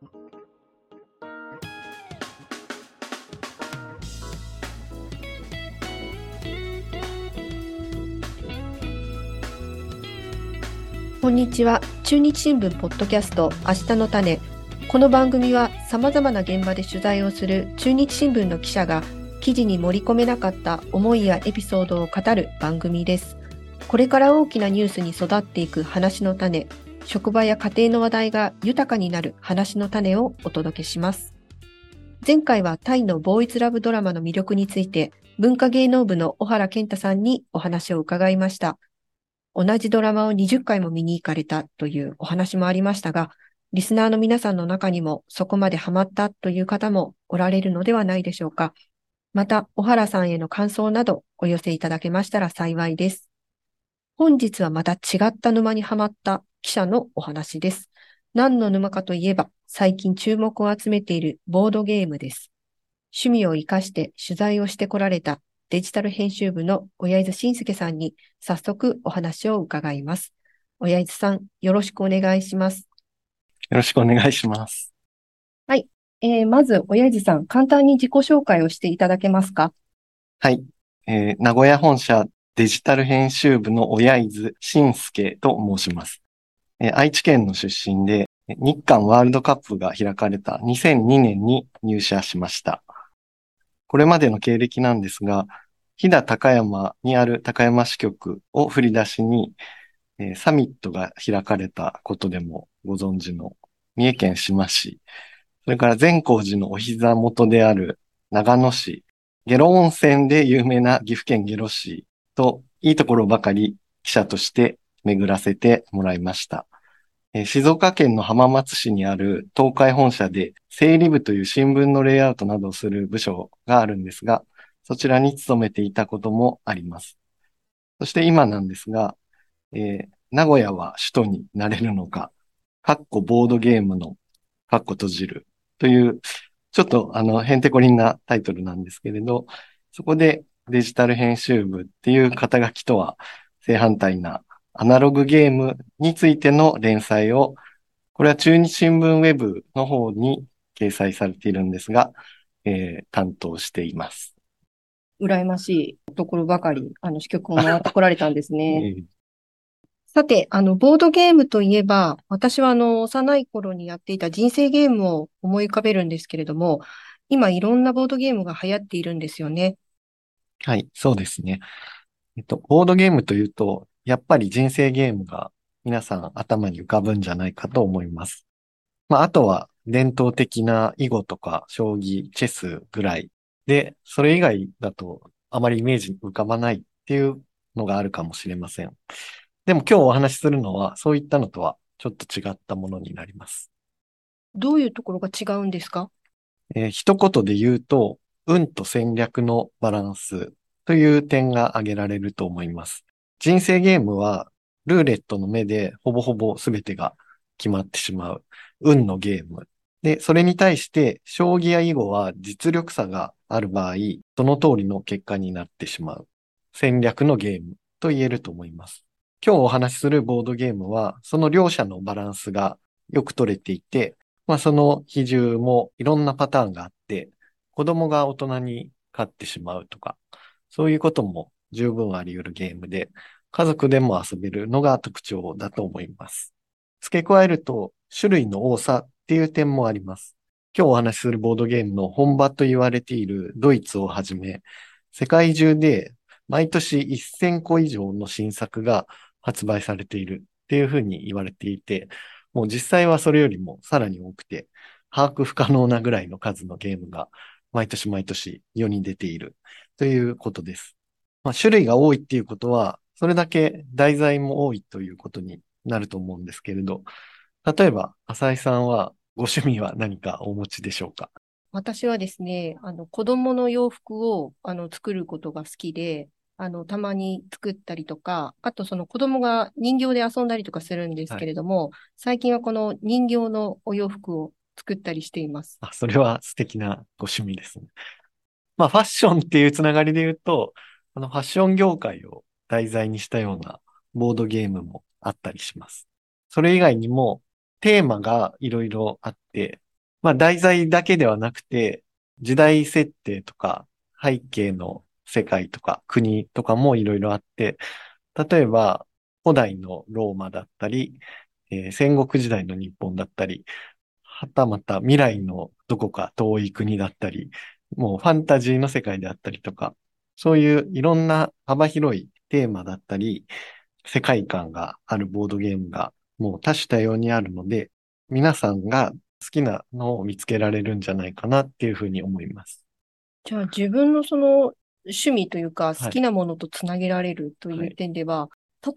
こんにちは。中日新聞ポッドキャスト明日の種。この番組は様々な現場で取材をする中日新聞の記者が記事に盛り込めなかった思いやエピソードを語る番組です。これから大きなニュースに育っていく話の種、職場や家庭の話題が豊かになる話の種をお届けします。前回はタイのボーイズラブドラマの魅力について文化芸能部の小原健太さんにお話を伺いました。同じドラマを20回も見に行かれたというお話もありましたが、リスナーの皆さんの中にもそこまでハマったという方もおられるのではないでしょうか。また、小原さんへの感想などお寄せいただけましたら幸いです。本日はまた違った沼にはまった記者のお話です。何の沼かといえば、最近注目を集めているボードゲームです。趣味を活かして取材をしてこられたデジタル編集部の親津慎介さんに早速お話を伺います。親津さん、よろしくお願いします。よろしくお願いします。はい。えー、まず、親父さん、簡単に自己紹介をしていただけますか？はい。えー、名古屋本社デジタル編集部の親津慎介と申します。愛知県の出身で、日韓ワールドカップが開かれた2002年に入社しました。これまでの経歴なんですが、飛騨高山にある高山支局を振り出しに、サミットが開かれたことでもご存知の三重県志摩市、それから善光寺のお膝元である長野市、下呂温泉で有名な岐阜県下呂市といいところばかり記者として巡らせてもらいました。静岡県の浜松市にある東海本社で整理部という新聞のレイアウトなどをする部署があるんですが、そちらに勤めていたこともあります。そして今なんですが、えー、名古屋は首都になれるのか、カッコボードゲームのカッコ閉じるという、ちょっとあの、へんてこりんなタイトルなんですけれど、そこでデジタル編集部っていう肩書きとは正反対なアナログゲームについての連載を、これは中日新聞ウェブの方に掲載されているんですが、えー、担当しています。羨ましいところばかり、あの、支局を回ってこられたんですね。えー、さて、あの、ボードゲームといえば、私はあの、幼い頃にやっていた人生ゲームを思い浮かべるんですけれども、今いろんなボードゲームが流行っているんですよね。はい、そうですね。えっと、ボードゲームというと、やっぱり人生ゲームが皆さん頭に浮かぶんじゃないかと思います。まあ、あとは伝統的な囲碁とか将棋、チェスぐらいで、それ以外だとあまりイメージ浮かばないっていうのがあるかもしれません。でも今日お話しするのはそういったのとはちょっと違ったものになります。どういうところが違うんですか？えー、一言で言うと、運と戦略のバランスという点が挙げられると思います。人生ゲームは、ルーレットの目でほぼほぼ全てが決まってしまう。運のゲーム。で、それに対して、将棋や囲碁は実力差がある場合、その通りの結果になってしまう。戦略のゲームと言えると思います。今日お話しするボードゲームは、その両者のバランスがよく取れていて、まあその比重もいろんなパターンがあって、子供が大人に勝ってしまうとか、そういうことも十分あり得るゲームで、家族でも遊べるのが特徴だと思います。付け加えると、種類の多さっていう点もあります。今日お話しするボードゲームの本場と言われているドイツをはじめ、世界中で毎年1000個以上の新作が発売されているっていうふうに言われていて、もう実際はそれよりもさらに多くて、把握不可能なぐらいの数のゲームが毎年毎年世に出ているということです。まあ、種類が多いっていうことは、それだけ題材も多いということになると思うんですけれど、例えば、浅井さんはご趣味は何かお持ちでしょうか？私はですね、あの、子供の洋服を、あの、作ることが好きで、あの、たまに作ったりとか、あとその子供が人形で遊んだりとかするんですけれども、はい、最近はこの人形のお洋服を作ったりしています。あ、それは素敵なご趣味ですね。まあ、ファッションっていうつながりで言うと、あの、ファッション業界を題材にしたようなボードゲームもあったりします。それ以外にもテーマがいろいろあって、まあ題材だけではなくて、時代設定とか背景の世界とか国とかもいろいろあって、例えば古代のローマだったり、えー、戦国時代の日本だったり、はたまた未来のどこか遠い国だったり、もうファンタジーの世界であったりとか、そういういろんな幅広いテーマだったり、世界観があるボードゲームがもう多種多様にあるので、皆さんが好きなのを見つけられるんじゃないかなっていうふうに思います。じゃあ自分のその趣味というか好きなものとつなげられるという点では、はい、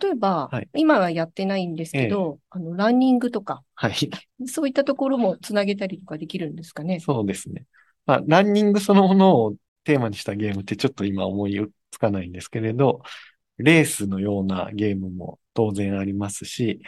例えば、はい、今はやってないんですけど、ええ、あの、ランニングとか、はい。そういったところもつなげたりとかできるんですかね。そうですね。まあ、ランニングそのものをテーマにしたゲームってちょっと今思いつかないんですけれど、レースのようなゲームも当然ありますし、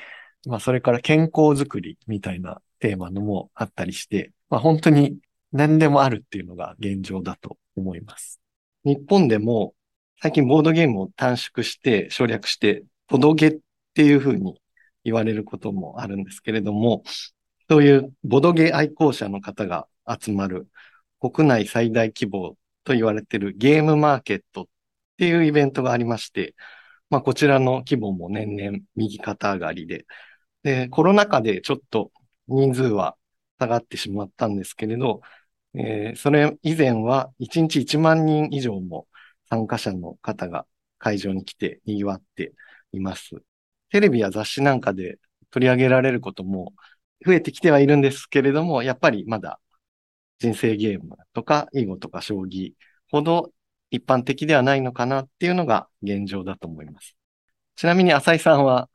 まあそれから健康づくりみたいなテーマのもあったりして、まあ本当に何でもあるっていうのが現状だと思います。日本でも最近ボードゲームを短縮して省略して、ボドゲっていうふうに言われることもあるんですけれども、そういうボドゲ愛好者の方が集まる国内最大規模と言われているゲームマーケットっていうイベントがありまして、まあこちらの規模も年々右肩上がりで、で、コロナ禍でちょっと人数は下がってしまったんですけれど、えー、それ以前は1日1万人以上も参加者の方が会場に来て賑わっています。テレビや雑誌なんかで取り上げられることも増えてきてはいるんですけれども、やっぱりまだ人生ゲームとか囲碁とか将棋ほど一般的ではないのかなっていうのが現状だと思います。ちなみに浅井さんは、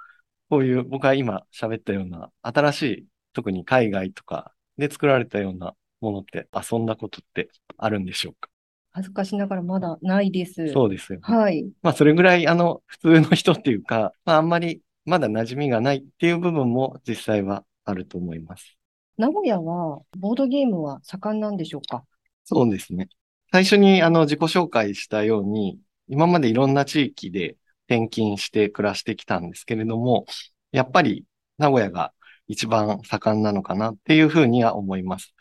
こういう僕が今喋ったような新しい、特に海外とかで作られたようなものって遊んだことってあるんでしょうか？恥ずかしながらまだないです。そうですよ、ね。はい。まあそれぐらいあの普通の人っていうか、まああんまりまだ馴染みがないっていう部分も実際はあると思います。名古屋はボードゲームは盛んなんでしょうか？そうですね。最初にあの自己紹介したように、今までいろんな地域で転勤して暮らしてきたんですけれども、やっぱり名古屋が一番盛んなのかなっていうふうには思います。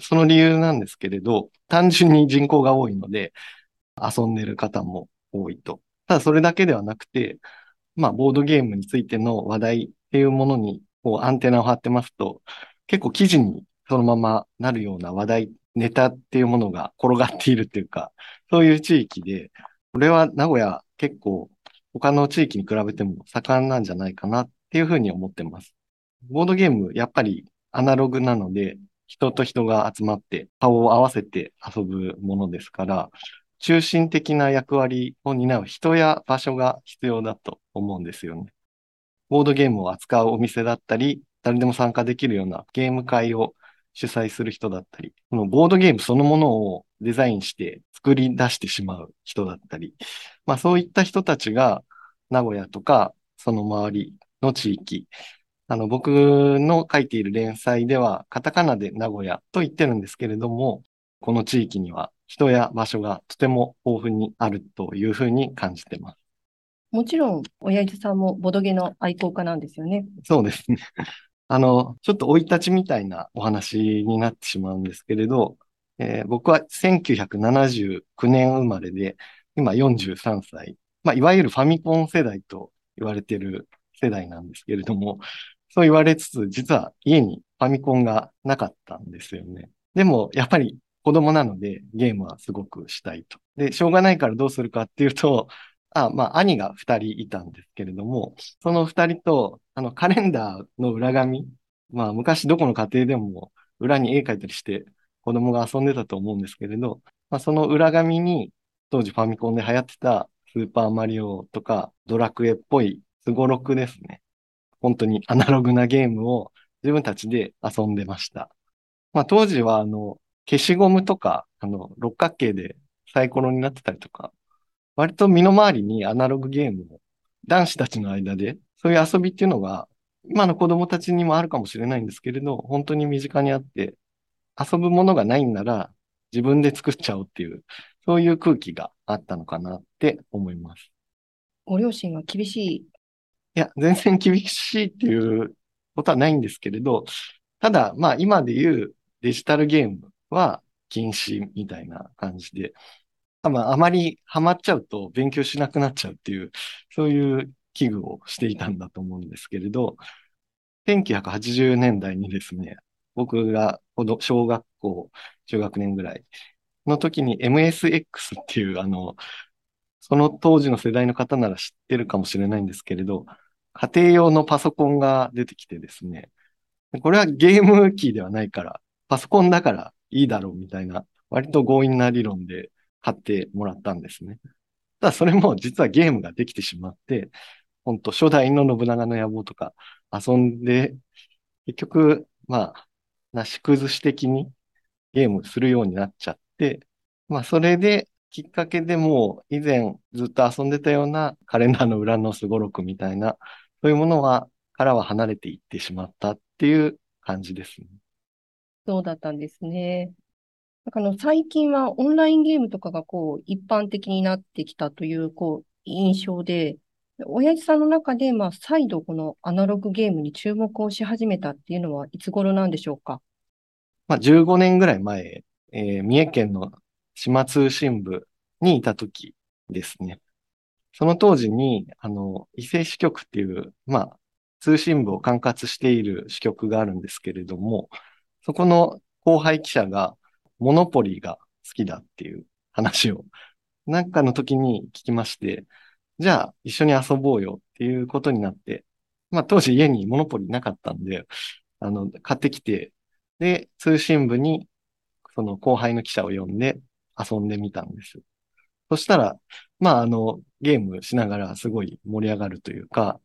その理由なんですけれど、単純に人口が多いので、遊んでる方も多いと。ただそれだけではなくて、まあ、ボードゲームについての話題っていうものに、こう、アンテナを張ってますと、結構記事にそのままなるような話題ネタっていうものが転がっているっていうか、そういう地域で、これは名古屋結構他の地域に比べても盛んなんじゃないかなっていうふうに思ってます。ボードゲーム、やっぱりアナログなので、人と人が集まって顔を合わせて遊ぶものですから、中心的な役割を担う人や場所が必要だと思うんですよね。ボードゲームを扱うお店だったり、誰でも参加できるようなゲーム会を主催する人だったり、このボードゲームそのものをデザインして作り出してしまう人だったり、まあそういった人たちが名古屋とかその周りの地域、あの僕の書いている連載ではカタカナで名古屋と言ってるんですけれども、この地域には人や場所がとても豊富にあるというふうに感じてます。もちろん、親父さんもボドゲの愛好家なんですよね。そうですね。あの、ちょっと生い立ちみたいなお話になってしまうんですけれど、えー、僕は1979年生まれで、今43歳。まあ、いわゆるファミコン世代と言われている世代なんですけれども、そう言われつつ、実は家にファミコンがなかったんですよね。でも、やっぱり子供なのでゲームはすごくしたいと。で、しょうがないからどうするかっていうと、あ、まあ、兄が二人いたんですけれども、その二人と、あの、カレンダーの裏紙、まあ、昔どこの家庭でも裏に絵描いたりして子供が遊んでたと思うんですけれど、まあ、その裏紙に当時ファミコンで流行ってたスーパーマリオとかドラクエっぽいスゴロクですね。本当にアナログなゲームを自分たちで遊んでました。まあ当時はあの消しゴムとかあの六角形でサイコロになってたりとか割と身の回りにアナログゲームを男子たちの間で、そういう遊びっていうのが、今の子供たちにもあるかもしれないんですけれど、本当に身近にあって、遊ぶものがないんなら自分で作っちゃおうっていう、そういう空気があったのかなって思います。ご両親は厳しいいや、全然厳しいっていうことはないんですけれど、ただ、まあ今で言うデジタルゲームは禁止みたいな感じで、多分あまりハマっちゃうと勉強しなくなっちゃうっていう、そういう危惧をしていたんだと思うんですけれど、1980年代にですね、僕が小学校、中学年ぐらいの時に MSX っていう、あの、その当時の世代の方なら知ってるかもしれないんですけれど、家庭用のパソコンが出てきてですね、これはゲーム機ではないから、パソコンだからいいだろうみたいな、割と強引な理論で買ってもらったんですね。ただそれも実はゲームができてしまって、本当初代の信長の野望とか遊んで、結局、まあ、なし崩し的にゲームするようになっちゃって、まあそれできっかけでも以前ずっと遊んでたようなカレンダーの裏のすごろくみたいな、そういうものは、からは離れていってしまったっていう感じですね。そうだったんですね。だから最近はオンラインゲームとかがこう一般的になってきたというこう印象で、親父さんの中でまあ再度このアナログゲームに注目をし始めたっていうのはいつ頃なんでしょうか？まあ15年ぐらい前、えー、三重県の島通信部にいた時ですね。その当時に、あの、伊勢支局っていう、まあ、通信部を管轄している支局があるんですけれども、そこの後輩記者が、モノポリが好きだっていう話を、なんかの時に聞きまして、じゃあ一緒に遊ぼうよっていうことになって、まあ当時家にモノポリなかったんで、あの、買ってきて、で、通信部にその後輩の記者を呼んで遊んでみたんです。そしたら、まああの、ゲームしながらすごい盛り上がるというか、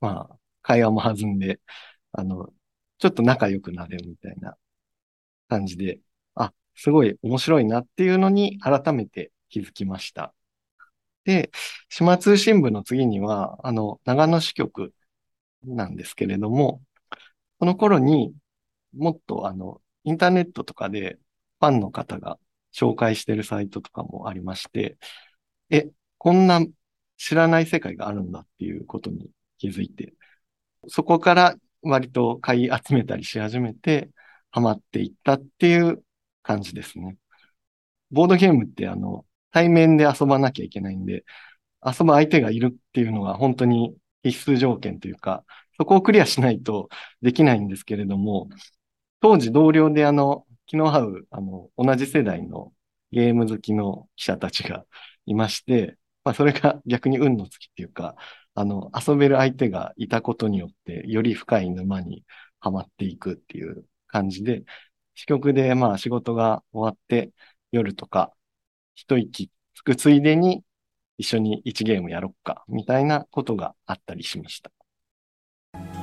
まあ、会話も弾んで、あの、ちょっと仲良くなれるみたいな感じで、あ、すごい面白いなっていうのに改めて気づきました。で、島通信部の次には、あの、長野支局なんですけれども、その頃にもっとあの、インターネットとかでファンの方が紹介してるサイトとかもありまして、え、こんな知らない世界があるんだっていうことに気づいて、そこから割と買い集めたりし始めて、ハマっていったっていう感じですね。ボードゲームってあの、対面で遊ばなきゃいけないんで、遊ぶ相手がいるっていうのが本当に必須条件というか、そこをクリアしないとできないんですけれども、当時同僚であの、気の合う、あの、同じ世代のゲーム好きの記者たちがいまして、まあ、それが逆に運の尽きっていうか、あの、遊べる相手がいたことによって、より深い沼にはまっていくっていう感じで、支局でまあ仕事が終わって夜とか一息つくついでに一緒に一ゲームやろっかみたいなことがあったりしました。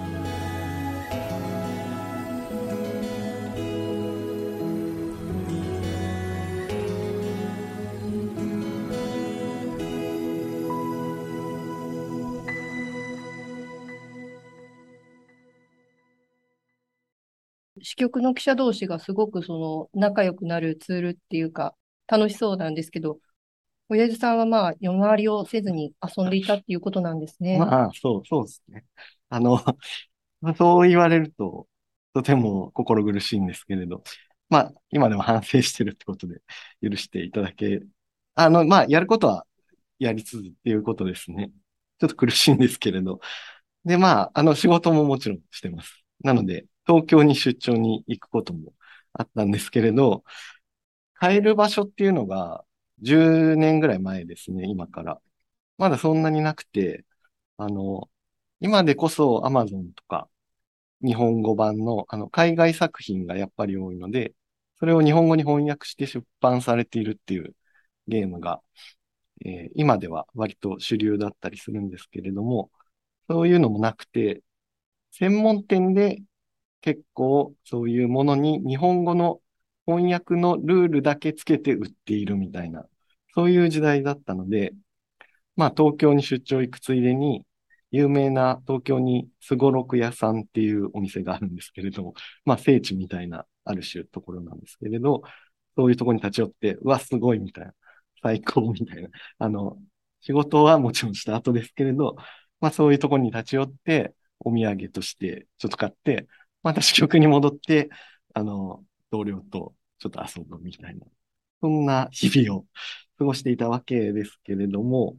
支局の記者同士がすごくその仲良くなるツールっていうか、楽しそうなんですけど、親父さんはまあ、夜回りをせずに遊んでいたっていうことなんですね。まあ、そう、そうですね。あの、そう言われると、とても心苦しいんですけれど、まあ、今でも反省してるってことで許していただけ、あの、まあ、やることはやりつつっていうことですね。ちょっと苦しいんですけれど。で、まあ、あの、仕事ももちろんしてます。なので、東京に出張に行くこともあったんですけれど、帰る場所っていうのが10年ぐらい前ですね、今から。まだそんなになくて、あの、今でこそ Amazon とか日本語版のあの海外作品がやっぱり多いので、それを日本語に翻訳して出版されているっていうゲームが、えー、今では割と主流だったりするんですけれども、そういうのもなくて、専門店で結構そういうものに日本語の翻訳のルールだけつけて売っているみたいな、そういう時代だったので、まあ東京に出張行くついでに、有名な東京にすごろく屋さんっていうお店があるんですけれども、まあ聖地みたいなある種ところなんですけれど、そういうところに立ち寄って、うわ、すごいみたいな、最高みたいな、あの、仕事はもちろんした後ですけれど、まあそういうところに立ち寄って、お土産としてちょっと買って、また支局に戻って、あの、同僚とちょっと遊ぶみたいな、そんな日々を過ごしていたわけですけれども、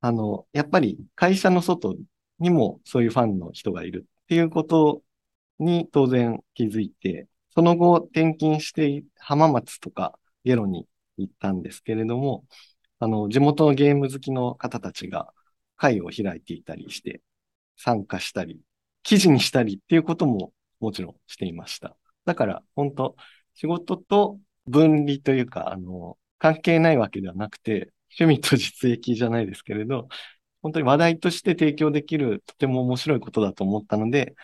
あの、やっぱり会社の外にもそういうファンの人がいるっていうことに当然気づいて、その後転勤して浜松とかゲロに行ったんですけれども、あの、地元のゲーム好きの方たちが会を開いていたりして、参加したり、記事にしたりっていうことももちろんしていました。だから、本当仕事と分離というか、あの、関係ないわけではなくて、趣味と実益じゃないですけれど、本当に話題として提供できるとても面白いことだと思ったので、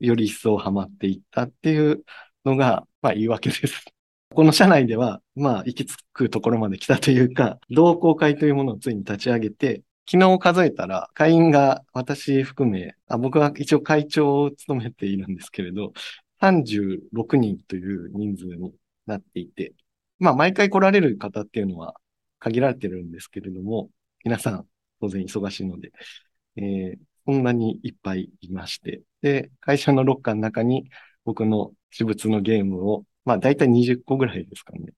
より一層ハマっていったっていうのが、まあ言い訳です。この社内では、まあ行き着くところまで来たというか、同好会というものをついに立ち上げて、昨日数えたら、会員が私含め、あ僕は一応会長を務めているんですけれど、36人という人数になっていて、まあ毎回来られる方っていうのは限られてるんですけれども、皆さん当然忙しいので、えー、こんなにいっぱいいまして、で、会社のロッカーの中に僕の私物のゲームを、まあ大体20個ぐらいですかね。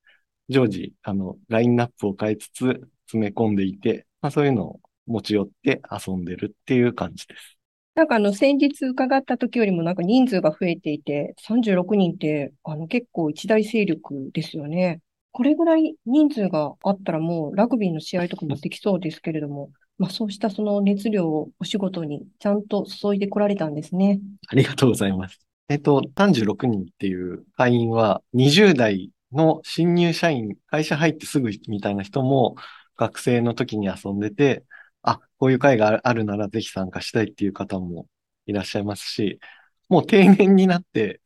常時、あの、ラインナップを変えつつ詰め込んでいて、まあそういうのを持ち寄って遊んでるっていう感じです。なんかあの、先日伺った時よりもなんか人数が増えていて、36人ってあの結構一大勢力ですよね。これぐらい人数があったらもうラグビーの試合とかもできそうですけれども、まあそうしたその熱量をお仕事にちゃんと注いでこられたんですね。ありがとうございます。えっと、36人っていう会員は20代の新入社員、会社入ってすぐみたいな人も学生の時に遊んでて、あ、こういう会があるならぜひ参加したいっていう方もいらっしゃいますし、もう定年になって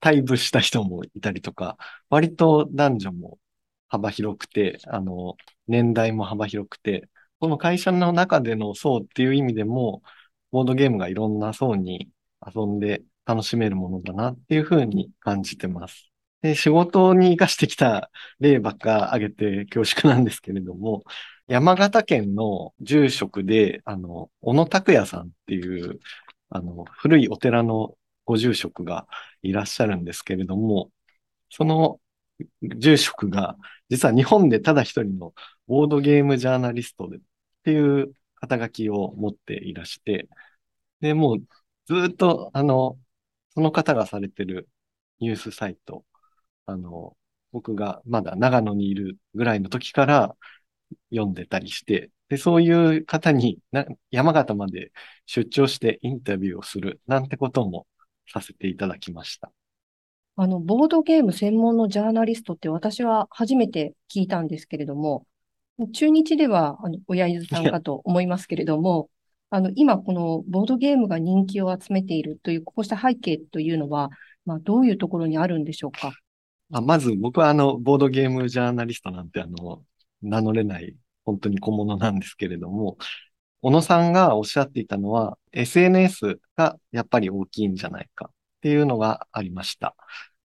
退部した人もいたりとか、割と男女も幅広くて、あの、年代も幅広くて、この会社の中での層っていう意味でも、ボードゲームがいろんな層に遊んで楽しめるものだなっていうふうに感じてます。で、仕事に活かしてきた例ばっか挙げて恐縮なんですけれども、山形県の住職で、あの、小野拓也さんっていう、あの、古いお寺のご住職がいらっしゃるんですけれども、その住職が、実は日本でただ一人のボードゲームジャーナリストでっていう肩書きを持っていらして、で、もうずっと、あの、その方がされてるニュースサイト、あの、僕がまだ長野にいるぐらいの時から読んでたりして、で、そういう方にな山形まで出張してインタビューをするなんてこともさせていただきました。あの、ボードゲーム専門のジャーナリストって私は初めて聞いたんですけれども、中日では、あの、親伊豆さんかと思いますけれども、あの、今このボードゲームが人気を集めているという、こうした背景というのは、まあ、どういうところにあるんでしょうか？あまず僕はあの、ボードゲームジャーナリストなんてあの、名乗れない本当に小物なんですけれども、小野さんがおっしゃっていたのは、SNS がやっぱり大きいんじゃないかっていうのがありました。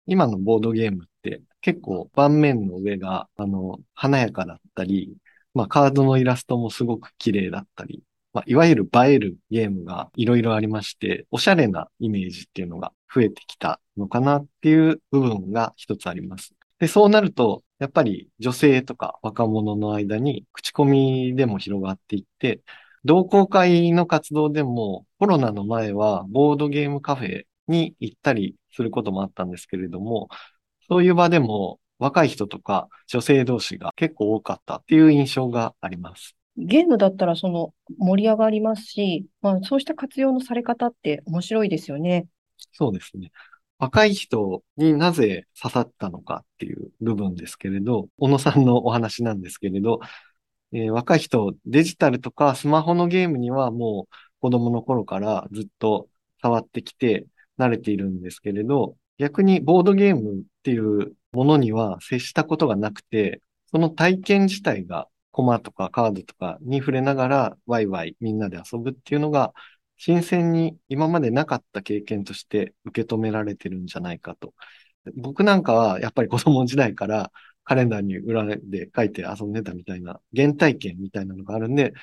今のボードゲームって結構盤面の上が、あの、華やかだったり、まあカードのイラストもすごく綺麗だったり、まあ、いわゆる映えるゲームがいろいろありまして、おしゃれなイメージっていうのが増えてきたのかなっていう部分が一つあります。で、そうなると、やっぱり女性とか若者の間に口コミでも広がっていって、同好会の活動でもコロナの前はボードゲームカフェに行ったりすることもあったんですけれども、そういう場でも若い人とか女性同士が結構多かったっていう印象があります。ゲームだったらその盛り上がりますし、まあ、そうした活用のされ方って面白いですよね。そうですね。若い人になぜ刺さったのかっていう部分ですけれど、小野さんのお話なんですけれど、えー、若い人、デジタルとかスマホのゲームにはもう子供の頃からずっと触ってきて慣れているんですけれど、逆にボードゲームっていうものには接したことがなくて、その体験自体がコマとかカードとかに触れながらワイワイみんなで遊ぶっていうのが新鮮に今までなかった経験として受け止められてるんじゃないかと。僕なんかはやっぱり子供時代からカレンダーに裏で書いて遊んでたみたいな原体験みたいなのがあるんで、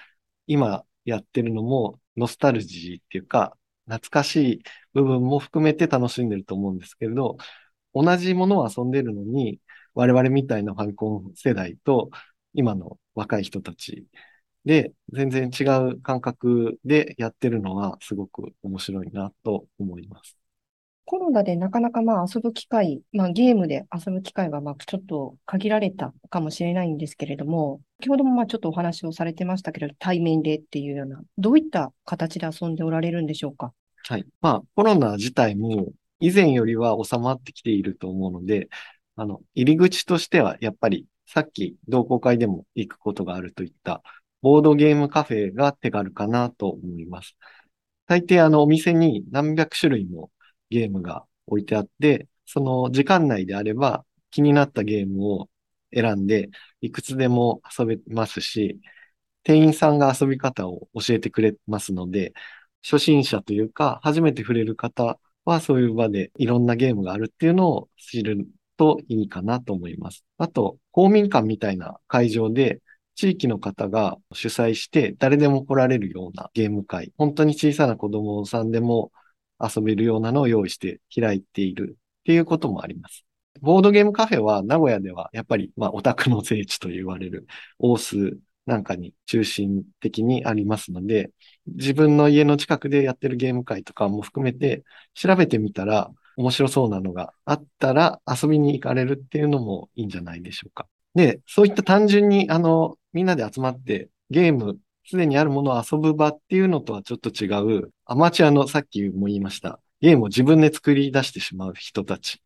今やってるのもノスタルジーっていうか、懐かしい部分も含めて楽しんでると思うんですけれど、同じものを遊んでるのに、我々みたいなファミコン世代と、今の若い人たちで、全然違う感覚でやってるのは、すごく面白いなと思います。コロナでなかなかまあ遊ぶ機会、まあゲームで遊ぶ機会がまあちょっと限られたかもしれないんですけれども、先ほどもまあちょっとお話をされてましたけれど、対面でっていうような、どういった形で遊んでおられるんでしょうか？はい。まあコロナ自体も以前よりは収まってきていると思うので、あの、入り口としてはやっぱりさっき同好会でも行くことがあるといったボードゲームカフェが手軽かなと思います。大抵あのお店に何百種類もゲームが置いてあって、その時間内であれば気になったゲームを選んで、いくつでも遊べますし、店員さんが遊び方を教えてくれますので、初心者というか、初めて触れる方はそういう場でいろんなゲームがあるっていうのを知るといいかなと思います。あと、公民館みたいな会場で地域の方が主催して誰でも来られるようなゲーム会、本当に小さな子供さんでも遊べるようなのを用意して開いているっていうこともあります。ボードゲームカフェは名古屋ではやっぱり、まあ、オタクの聖地と言われる大須なんかに中心的にありますので、自分の家の近くでやってるゲーム会とかも含めて調べてみたら面白そうなのがあったら遊びに行かれるっていうのもいいんじゃないでしょうか。で、そういった単純にあの、みんなで集まってゲームすでにあるものを遊ぶ場っていうのとはちょっと違う、アマチュアのさっきも言いました、ゲームを自分で作り出してしまう人たち、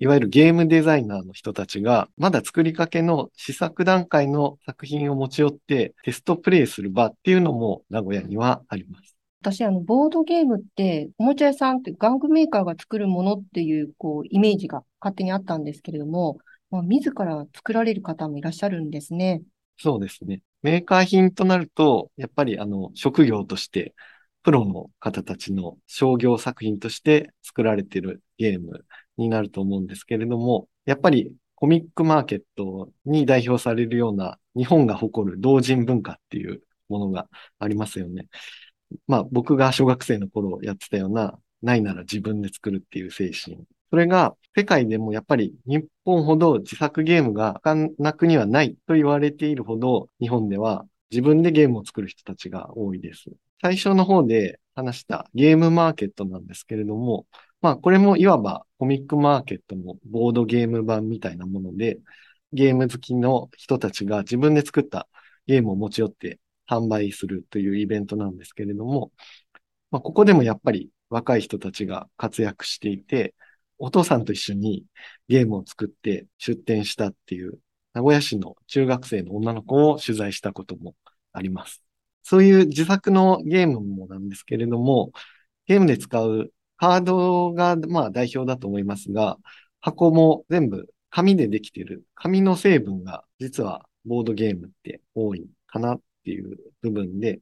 いわゆるゲームデザイナーの人たちが、まだ作りかけの試作段階の作品を持ち寄ってテストプレイする場っていうのも名古屋にはあります。私、あの、ボードゲームって、おもちゃ屋さんって玩具メーカーが作るものっていう、こう、イメージが勝手にあったんですけれども、まあ、自ら作られる方もいらっしゃるんですね。そうですね。メーカー品となると、やっぱりあの、職業として、プロの方たちの商業作品として作られているゲームになると思うんですけれども、やっぱりコミックマーケットに代表されるような日本が誇る同人文化っていうものがありますよね。まあ僕が小学生の頃やってたような、ないなら自分で作るっていう精神。それが世界でもやっぱり日本ほど自作ゲームが盛んな国はないと言われているほど日本では自分でゲームを作る人たちが多いです。最初の方で話したゲームマーケットなんですけれども、まあこれもいわばコミックマーケットのボードゲーム版みたいなもので、ゲーム好きの人たちが自分で作ったゲームを持ち寄って販売するというイベントなんですけれども、まあ、ここでもやっぱり若い人たちが活躍していて、お父さんと一緒にゲームを作って出展したっていう、名古屋市の中学生の女の子を取材したこともあります。そういう自作のゲームもなんですけれども、ゲームで使うカードがまあ代表だと思いますが、箱も全部紙でできている。紙の成分が実はボードゲームって多いかなっていう部分で、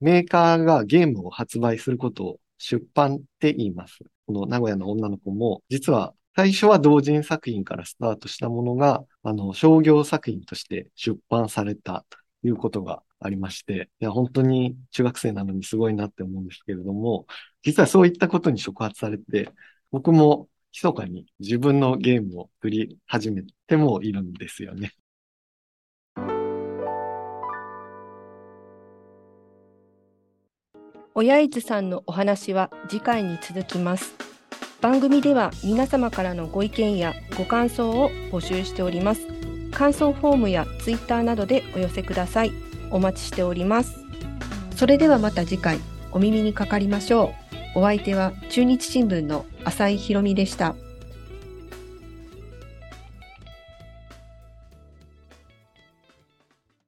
メーカーがゲームを発売することを出版って言います。この名古屋の女の子も、実は最初は同人作品からスタートしたものが、あの、商業作品として出版されたということがありまして、いや、本当に中学生なのにすごいなって思うんですけれども、実はそういったことに触発されて、僕も密かに自分のゲームを作り始めてもいるんですよね。親伊豆さんのお話は次回に続きます。番組では皆様からのご意見やご感想を募集しております。感想フォームやツイッターなどでお寄せください。お待ちしております。それではまた次回お耳にかかりましょう。お相手は中日新聞の浅井博美でした。